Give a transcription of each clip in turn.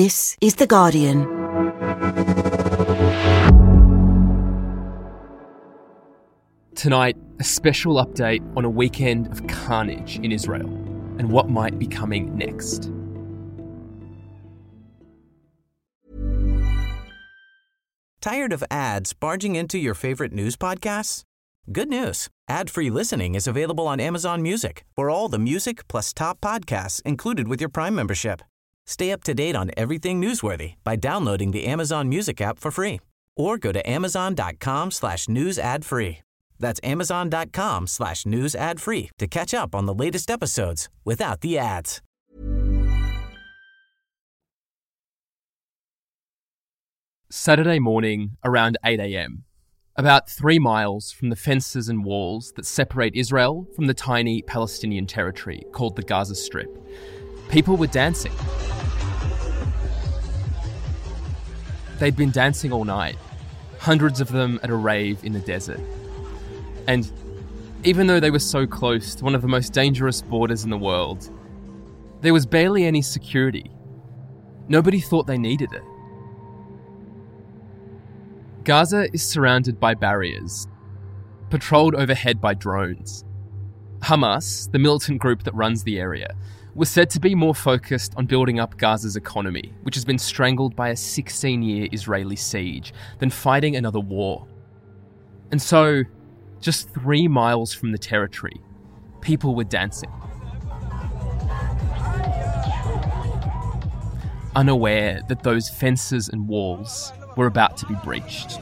This is The Guardian. Tonight, a special update on a weekend of carnage in Israel and what might be coming next. Tired of ads barging into your favorite news podcasts? Good news. Ad-free listening is available on Amazon Music for all the music plus top podcasts included with your Prime membership. Stay up to date on everything newsworthy by downloading the Amazon Music app for free or go to amazon.com slash news ad free. That's amazon.com slash news ad free to catch up on the latest episodes without the ads. Saturday morning, around 8am, about three miles from the fences and walls that separate Israel from the tiny Palestinian territory called the Gaza Strip, people were dancing. They'd been dancing all night, hundreds of them at a rave in the desert. And even though they were so close to one of the most dangerous borders in the world, there was barely any security. Nobody thought they needed it. Gaza is surrounded by barriers, patrolled overhead by drones. Hamas, the militant group that runs the area, was said to be more focused on building up Gaza's economy, which has been strangled by a 16 year Israeli siege, than fighting another war. And so, just three miles from the territory, people were dancing. Unaware that those fences and walls were about to be breached.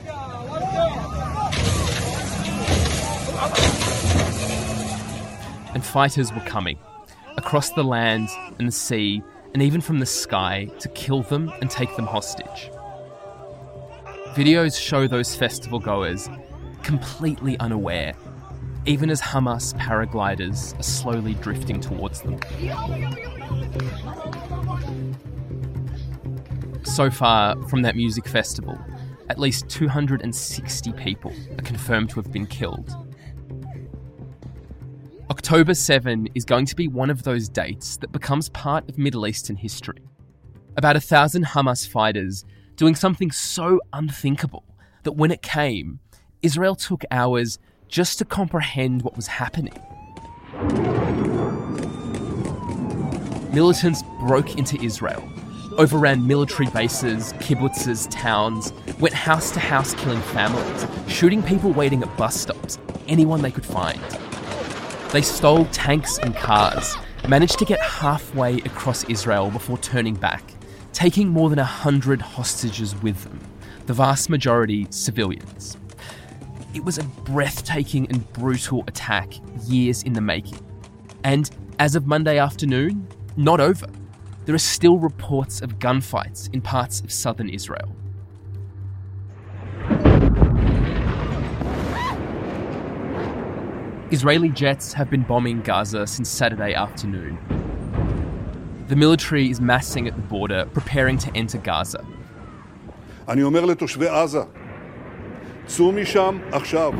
And fighters were coming across the land and the sea and even from the sky to kill them and take them hostage. Videos show those festival goers completely unaware, even as Hamas paragliders are slowly drifting towards them. So far from that music festival, at least 260 people are confirmed to have been killed. October 7 is going to be one of those dates that becomes part of Middle Eastern history. About a thousand Hamas fighters doing something so unthinkable that when it came, Israel took hours just to comprehend what was happening. Militants broke into Israel, overran military bases, kibbutzes, towns, went house to house killing families, shooting people waiting at bus stops, anyone they could find. They stole tanks and cars, managed to get halfway across Israel before turning back, taking more than a hundred hostages with them, the vast majority civilians. It was a breathtaking and brutal attack, years in the making. And as of Monday afternoon, not over. There are still reports of gunfights in parts of southern Israel. Israeli jets have been bombing Gaza since Saturday afternoon. The military is massing at the border, preparing to enter Gaza. אני אומר לתושבי עזה, צאו משם עכשיו.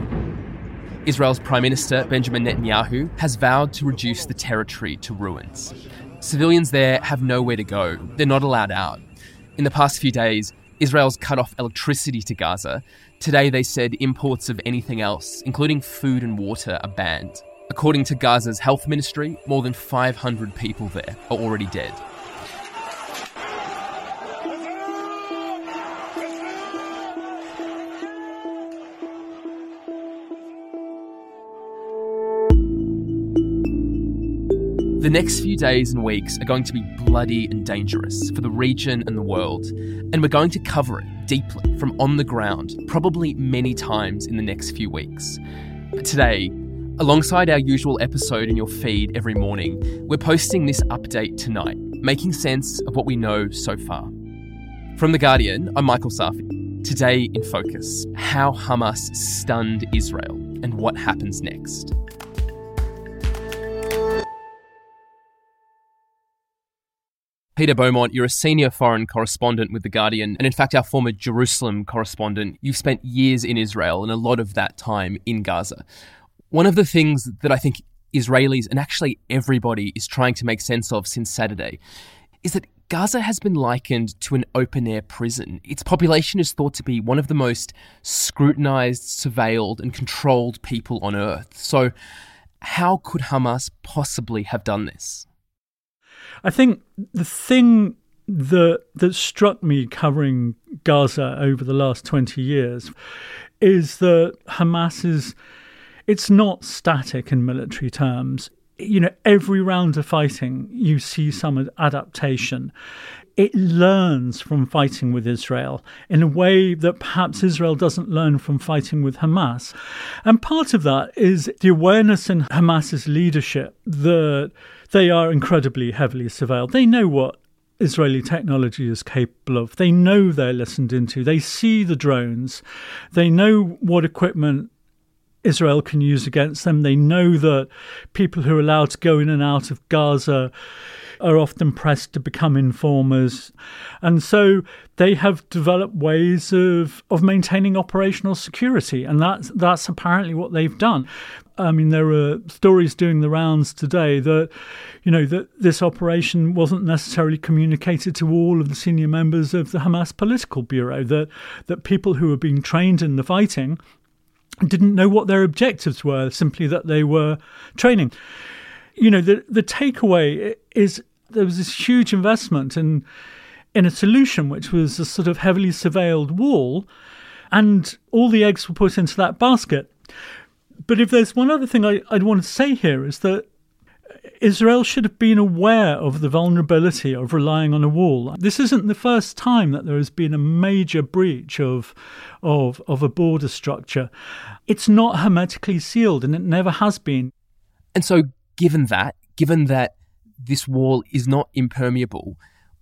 Israel's Prime Minister Benjamin Netanyahu has vowed to reduce the territory to ruins. Civilians there have nowhere to go, they're not allowed out. In the past few days, Israel's cut off electricity to Gaza. Today, they said imports of anything else, including food and water, are banned. According to Gaza's health ministry, more than 500 people there are already dead. The next few days and weeks are going to be bloody and dangerous for the region and the world, and we're going to cover it deeply from on the ground, probably many times in the next few weeks. But today, alongside our usual episode in your feed every morning, we're posting this update tonight, making sense of what we know so far. From The Guardian, I'm Michael Safi. Today in focus, how Hamas stunned Israel and what happens next. Peter Beaumont, you're a senior foreign correspondent with The Guardian, and in fact, our former Jerusalem correspondent. You've spent years in Israel and a lot of that time in Gaza. One of the things that I think Israelis and actually everybody is trying to make sense of since Saturday is that Gaza has been likened to an open air prison. Its population is thought to be one of the most scrutinized, surveilled, and controlled people on earth. So, how could Hamas possibly have done this? I think the thing that that struck me covering Gaza over the last 20 years is that Hamas is it's not static in military terms. You know, every round of fighting, you see some adaptation. It learns from fighting with Israel in a way that perhaps Israel doesn't learn from fighting with Hamas. And part of that is the awareness in Hamas's leadership that they are incredibly heavily surveilled. They know what Israeli technology is capable of. They know they're listened into. They see the drones. They know what equipment Israel can use against them. They know that people who are allowed to go in and out of Gaza are often pressed to become informers. And so they have developed ways of, of maintaining operational security. And that's, that's apparently what they've done. I mean, there are stories doing the rounds today that, you know, that this operation wasn't necessarily communicated to all of the senior members of the Hamas political bureau. That that people who are being trained in the fighting didn't know what their objectives were, simply that they were training. You know, the the takeaway is there was this huge investment in in a solution which was a sort of heavily surveilled wall, and all the eggs were put into that basket. But if there's one other thing I, would want to say here is that Israel should have been aware of the vulnerability of relying on a wall. This isn't the first time that there has been a major breach of, of, of a border structure. It's not hermetically sealed, and it never has been. And so, given that, given that this wall is not impermeable,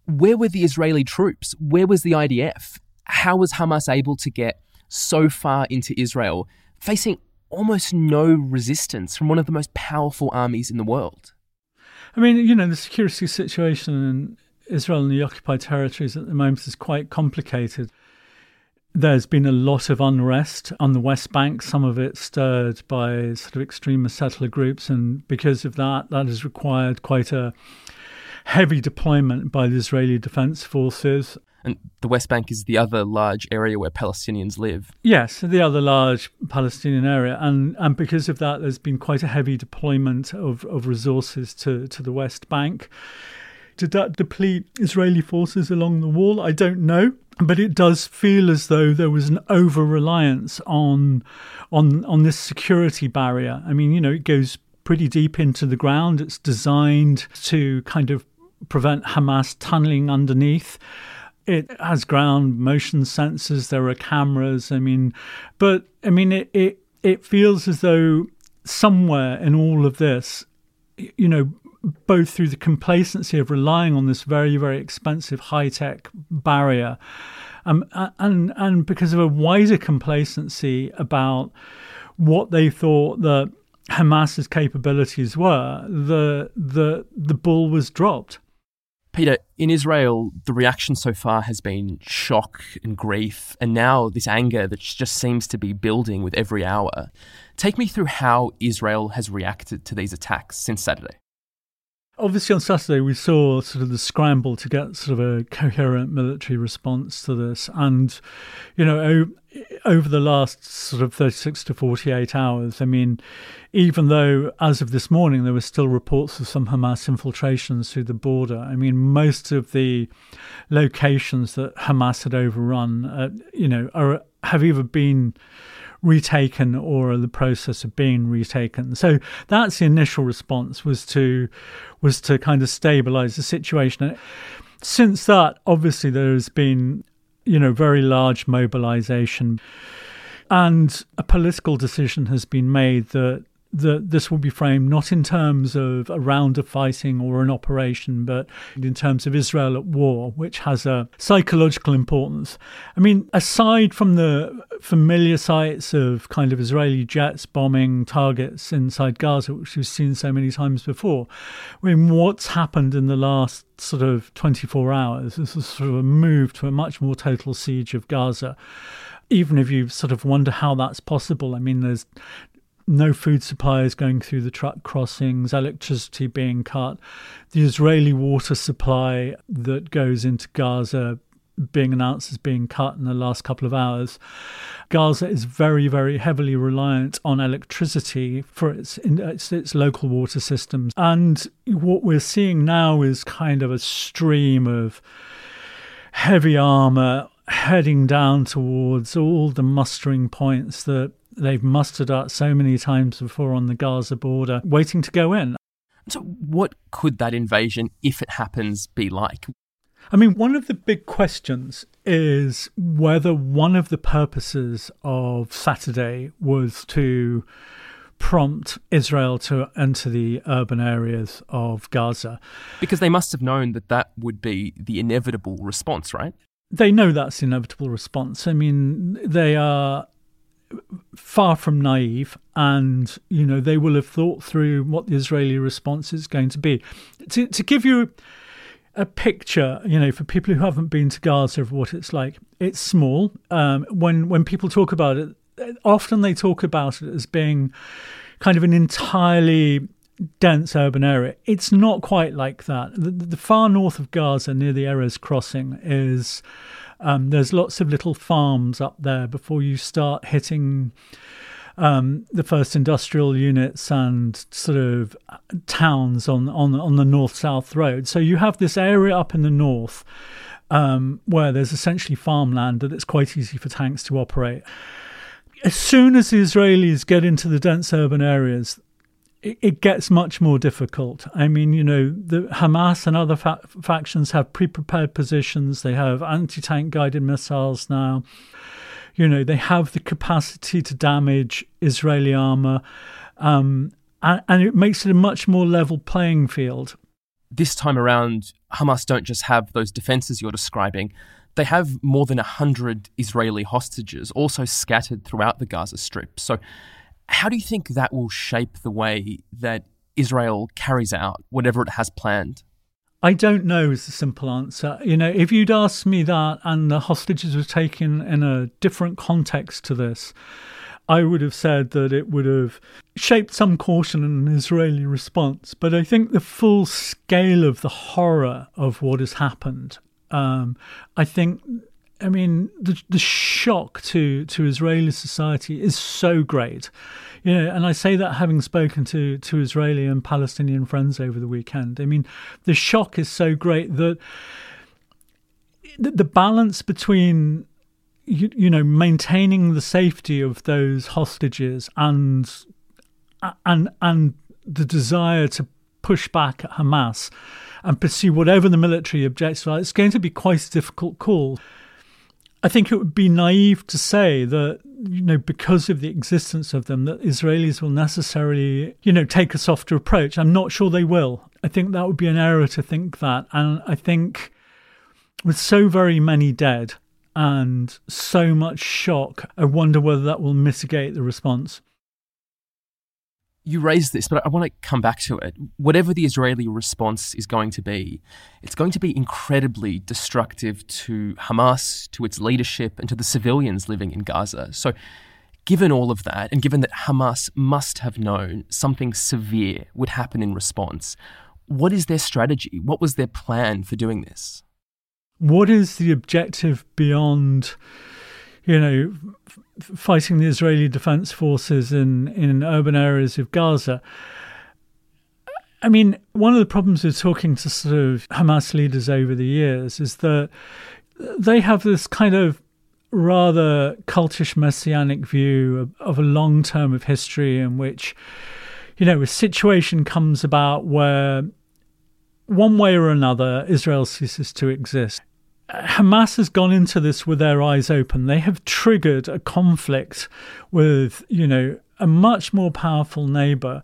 where were the Israeli troops? Where was the IDF? How was Hamas able to get so far into Israel, facing almost no resistance from one of the most powerful armies in the world. I mean, you know, the security situation in Israel and the occupied territories at the moment is quite complicated. There's been a lot of unrest on the West Bank, some of it stirred by sort of extremist settler groups, and because of that, that has required quite a heavy deployment by the Israeli Defense Forces. And the West Bank is the other large area where Palestinians live. Yes, the other large Palestinian area. And, and because of that, there's been quite a heavy deployment of, of resources to, to the West Bank. Did that deplete Israeli forces along the wall? I don't know. But it does feel as though there was an over reliance on, on, on this security barrier. I mean, you know, it goes pretty deep into the ground. It's designed to kind of prevent Hamas tunneling underneath it has ground motion sensors there are cameras i mean but i mean it it, it feels as though somewhere in all of this you know both through the complacency of relying on this very very expensive high tech barrier um, and and because of a wider complacency about what they thought that Hamas's capabilities were, the the the ball was dropped. Peter, in Israel, the reaction so far has been shock and grief, and now this anger that just seems to be building with every hour. Take me through how Israel has reacted to these attacks since Saturday. Obviously, on Saturday, we saw sort of the scramble to get sort of a coherent military response to this. And, you know, over the last sort of 36 to 48 hours, I mean, even though as of this morning there were still reports of some Hamas infiltrations through the border, I mean, most of the locations that Hamas had overrun, uh, you know, are have either been retaken or are the process of being retaken. So that's the initial response was to was to kind of stabilize the situation. Since that, obviously there has been, you know, very large mobilization and a political decision has been made that that this will be framed not in terms of a round of fighting or an operation, but in terms of Israel at war, which has a psychological importance. I mean, aside from the familiar sights of kind of Israeli jets bombing targets inside Gaza, which we've seen so many times before, I mean, what's happened in the last sort of 24 hours is a sort of a move to a much more total siege of Gaza even if you sort of wonder how that's possible, I mean, there's no food supplies going through the truck crossings, electricity being cut, the Israeli water supply that goes into Gaza being announced as being cut in the last couple of hours. Gaza is very, very heavily reliant on electricity for its, its, its local water systems. And what we're seeing now is kind of a stream of heavy armor heading down towards all the mustering points that they've mustered out so many times before on the Gaza border, waiting to go in. So, what could that invasion, if it happens, be like? I mean, one of the big questions is whether one of the purposes of Saturday was to prompt Israel to enter the urban areas of Gaza. Because they must have known that that would be the inevitable response, right? They know that's the inevitable response. I mean, they are far from naive and you know they will have thought through what the israeli response is going to be to, to give you a picture you know for people who haven't been to gaza of what it's like it's small um, when when people talk about it often they talk about it as being kind of an entirely dense urban area. It's not quite like that. The, the far north of Gaza, near the Erez crossing, is um, there's lots of little farms up there before you start hitting um, the first industrial units and sort of towns on on on the north south road. So you have this area up in the north um, where there's essentially farmland that it's quite easy for tanks to operate. As soon as the Israelis get into the dense urban areas, it, gets much more difficult. I mean, you know, the Hamas and other fa- factions have pre-prepared positions. They have anti-tank guided missiles now. You know, they have the capacity to damage Israeli armor, um, and, and it makes it a much more level playing field. This time around, Hamas don't just have those defenses you're describing. They have more than 100 Israeli hostages also scattered throughout the Gaza Strip. So how do you think that will shape the way that Israel carries out whatever it has planned? I don't know is the simple answer. You know, if you'd asked me that and the hostages were taken in a different context to this, I would have said that it would have shaped some caution in an Israeli response. But I think the full scale of the horror of what has happened, um, I think I mean, the the shock to to Israeli society is so great, you know. And I say that having spoken to to Israeli and Palestinian friends over the weekend. I mean, the shock is so great that the, the balance between you, you know maintaining the safety of those hostages and and and the desire to push back at Hamas and pursue whatever the military objectives are, it's going to be quite a difficult call. I think it would be naive to say that you know because of the existence of them that Israelis will necessarily you know take a softer approach. I'm not sure they will. I think that would be an error to think that, and I think with so very many dead and so much shock, I wonder whether that will mitigate the response you raised this, but I want to come back to it. Whatever the Israeli response is going to be, it's going to be incredibly destructive to Hamas, to its leadership, and to the civilians living in Gaza. So, given all of that, and given that Hamas must have known something severe would happen in response, what is their strategy? What was their plan for doing this? What is the objective beyond, you know, fighting the Israeli Defense Forces in, in urban areas of Gaza. I mean, one of the problems with talking to sort of Hamas leaders over the years is that they have this kind of rather cultish messianic view of, of a long term of history in which, you know, a situation comes about where one way or another Israel ceases to exist. Hamas has gone into this with their eyes open. They have triggered a conflict with, you know, a much more powerful neighbor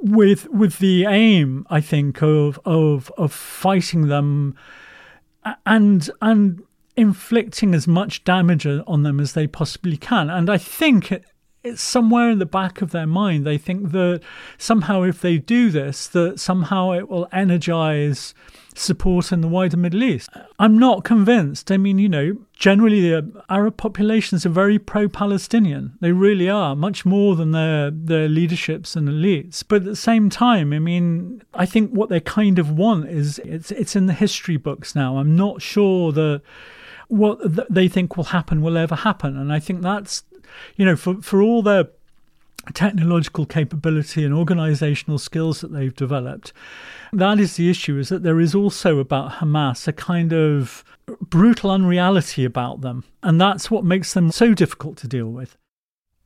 with with the aim, I think, of of of fighting them and and inflicting as much damage on them as they possibly can. And I think it's somewhere in the back of their mind. They think that somehow if they do this, that somehow it will energize support in the wider Middle East. I'm not convinced. I mean, you know, generally the Arab populations are very pro-Palestinian. They really are, much more than their their leaderships and elites. But at the same time, I mean, I think what they kind of want is it's it's in the history books now. I'm not sure that what they think will happen will ever happen, and I think that's you know for for all their technological capability and organizational skills that they've developed. That is the issue, is that there is also about Hamas a kind of brutal unreality about them. And that's what makes them so difficult to deal with.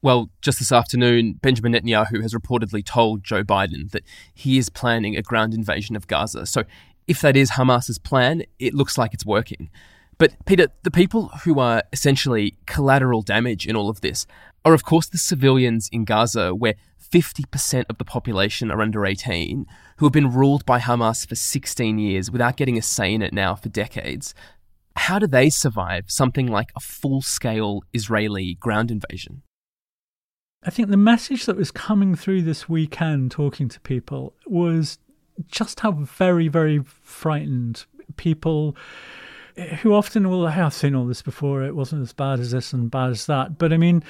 Well, just this afternoon, Benjamin Netanyahu has reportedly told Joe Biden that he is planning a ground invasion of Gaza. So, if that is Hamas's plan, it looks like it's working. But, Peter, the people who are essentially collateral damage in all of this are, of course, the civilians in Gaza, where 50% of the population are under 18, who have been ruled by Hamas for 16 years without getting a say in it now for decades. How do they survive something like a full scale Israeli ground invasion? I think the message that was coming through this weekend talking to people was just how very, very frightened people eh, who often will have seen all this before, it wasn't as bad as this and bad as that. But I mean,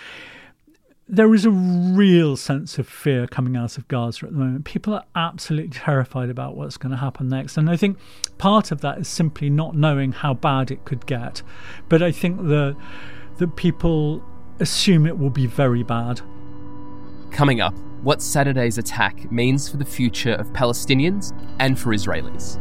there is a real sense of fear coming out of Gaza at the moment. People are absolutely terrified about what's going to happen next. And I think part of that is simply not knowing how bad it could get. But I think that, that people assume it will be very bad. Coming up, what Saturday's attack means for the future of Palestinians and for Israelis.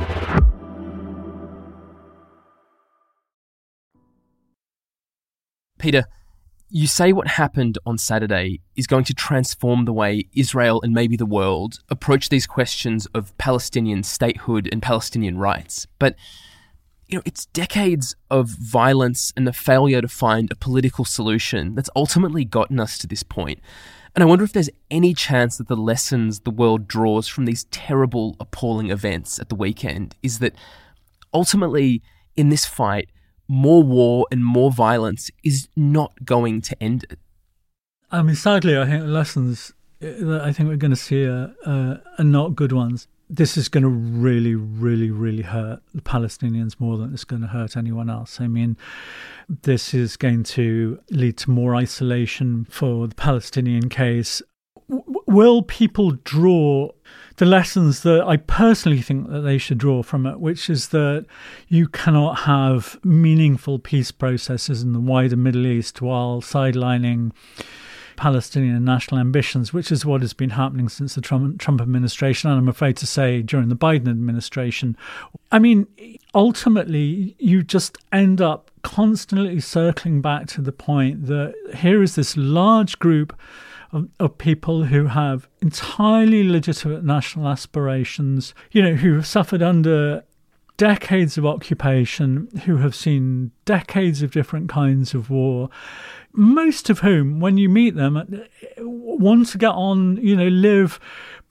Peter, you say what happened on Saturday is going to transform the way Israel and maybe the world approach these questions of Palestinian statehood and Palestinian rights. But you know, it's decades of violence and the failure to find a political solution that's ultimately gotten us to this point. And I wonder if there's any chance that the lessons the world draws from these terrible, appalling events at the weekend is that ultimately, in this fight, more war and more violence is not going to end it. I mean, sadly, I think the lessons that I think we're going to see are, uh, are not good ones. This is going to really, really, really hurt the Palestinians more than it's going to hurt anyone else. I mean, this is going to lead to more isolation for the Palestinian case. Will people draw the lessons that I personally think that they should draw from it, which is that you cannot have meaningful peace processes in the wider Middle East while sidelining Palestinian national ambitions, which is what has been happening since the Trump, Trump administration, and I'm afraid to say during the Biden administration. I mean, ultimately, you just end up constantly circling back to the point that here is this large group of, of, people who have entirely legitimate national aspirations, you know, who have suffered under decades of occupation, who have seen decades of different kinds of war, most of whom, when you meet them, uh, want to get on, you know, live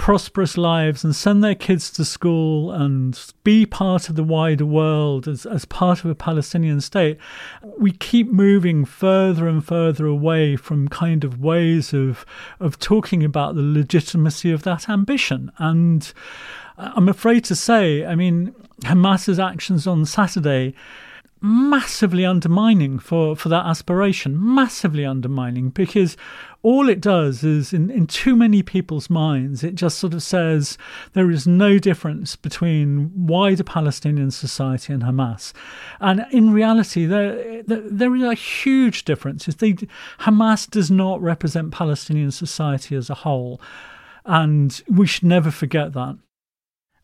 prosperous lives and send their kids to school and be part of the wider world as, as part of a Palestinian state, we keep moving further and further away from kind of ways of of talking about the legitimacy of that ambition. And uh, I'm afraid to say, I mean, Hamas's actions on Saturday massively undermining for, for that aspiration, massively undermining, because all it does is, in, in too many people's minds, it just sort of says there is no difference between wider Palestinian society and Hamas. And in reality, there, there, there is a huge difference. They, Hamas does not represent Palestinian society as a whole. And we should never forget that.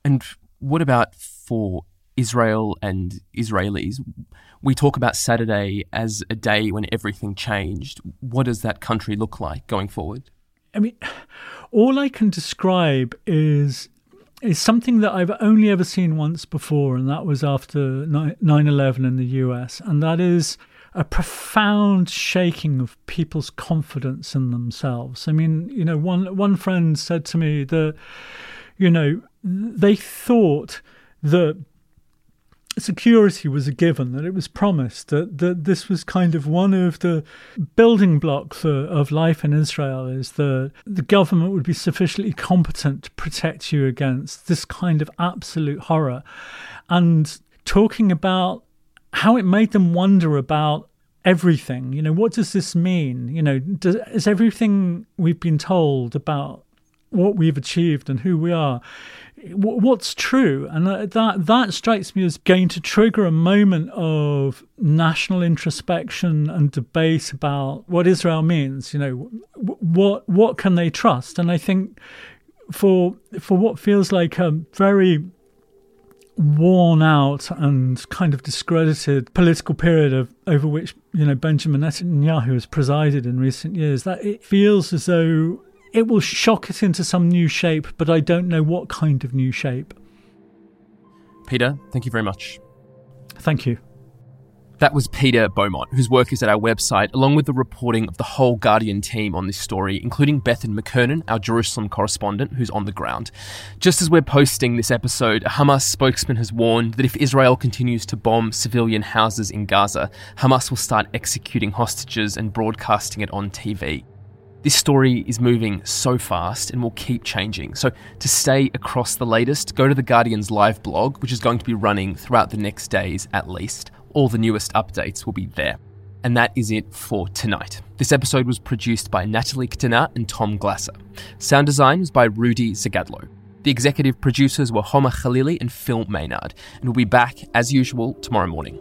And what about for Israel and Israelis. We talk about Saturday as a day when everything changed. What does that country look like going forward? I mean, all I can describe is is something that I've only ever seen once before, and that was after 9 11 in the US, and that is a profound shaking of people's confidence in themselves. I mean, you know, one one friend said to me that, you know, they thought that security was a given, that it was promised, that, that this was kind of one of the building blocks of, of life in Israel is that the government would be sufficiently competent to protect you against this kind of absolute horror. And talking about how it made them wonder about everything. You know, what does this mean? You know, does, is everything we've been told about what we've achieved and who we are what's true? And that that strikes me as going to trigger a moment of national introspection and debate about what Israel means you know what what can they trust? And i think for for what feels like a very worn out and kind of discredited political period of over which you know Benjamin Netanyahu has presided in recent years that it feels as though it will shock it into some new shape, but I don't know what kind of new shape. Peter, thank you very much. Thank you. That was Peter Beaumont, whose work is at our website, along with the reporting of the whole Guardian team on this story, including Bethan McKernan, our Jerusalem correspondent, who's on the ground. Just as we're posting this episode, a Hamas spokesman has warned that if Israel continues to bomb civilian houses in Gaza, Hamas will start executing hostages and broadcasting it on TV. This story is moving so fast and will keep changing. So, to stay across the latest, go to The Guardian's live blog, which is going to be running throughout the next days at least. All the newest updates will be there. And that is it for tonight. This episode was produced by Natalie Ktana and Tom Glasser. Sound design was by Rudi Zygadlo. The executive producers were Homa Khaleeli and Phil Maynard. And we'll be back, as usual, tomorrow morning.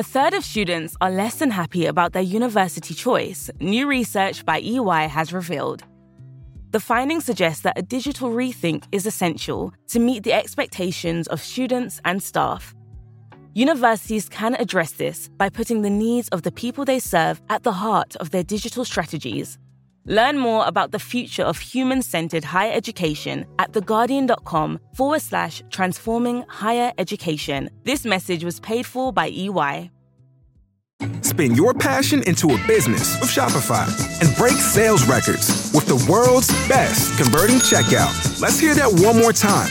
A third of students are less than happy about their university choice, new research by EY has revealed. The findings suggest that a digital rethink is essential to meet the expectations of students and staff. Universities can address this by putting the needs of the people they serve at the heart of their digital strategies. Learn more about the future of human centered higher education at theguardian.com forward slash transforming higher education. This message was paid for by EY. Spin your passion into a business with Shopify and break sales records with the world's best converting checkout. Let's hear that one more time.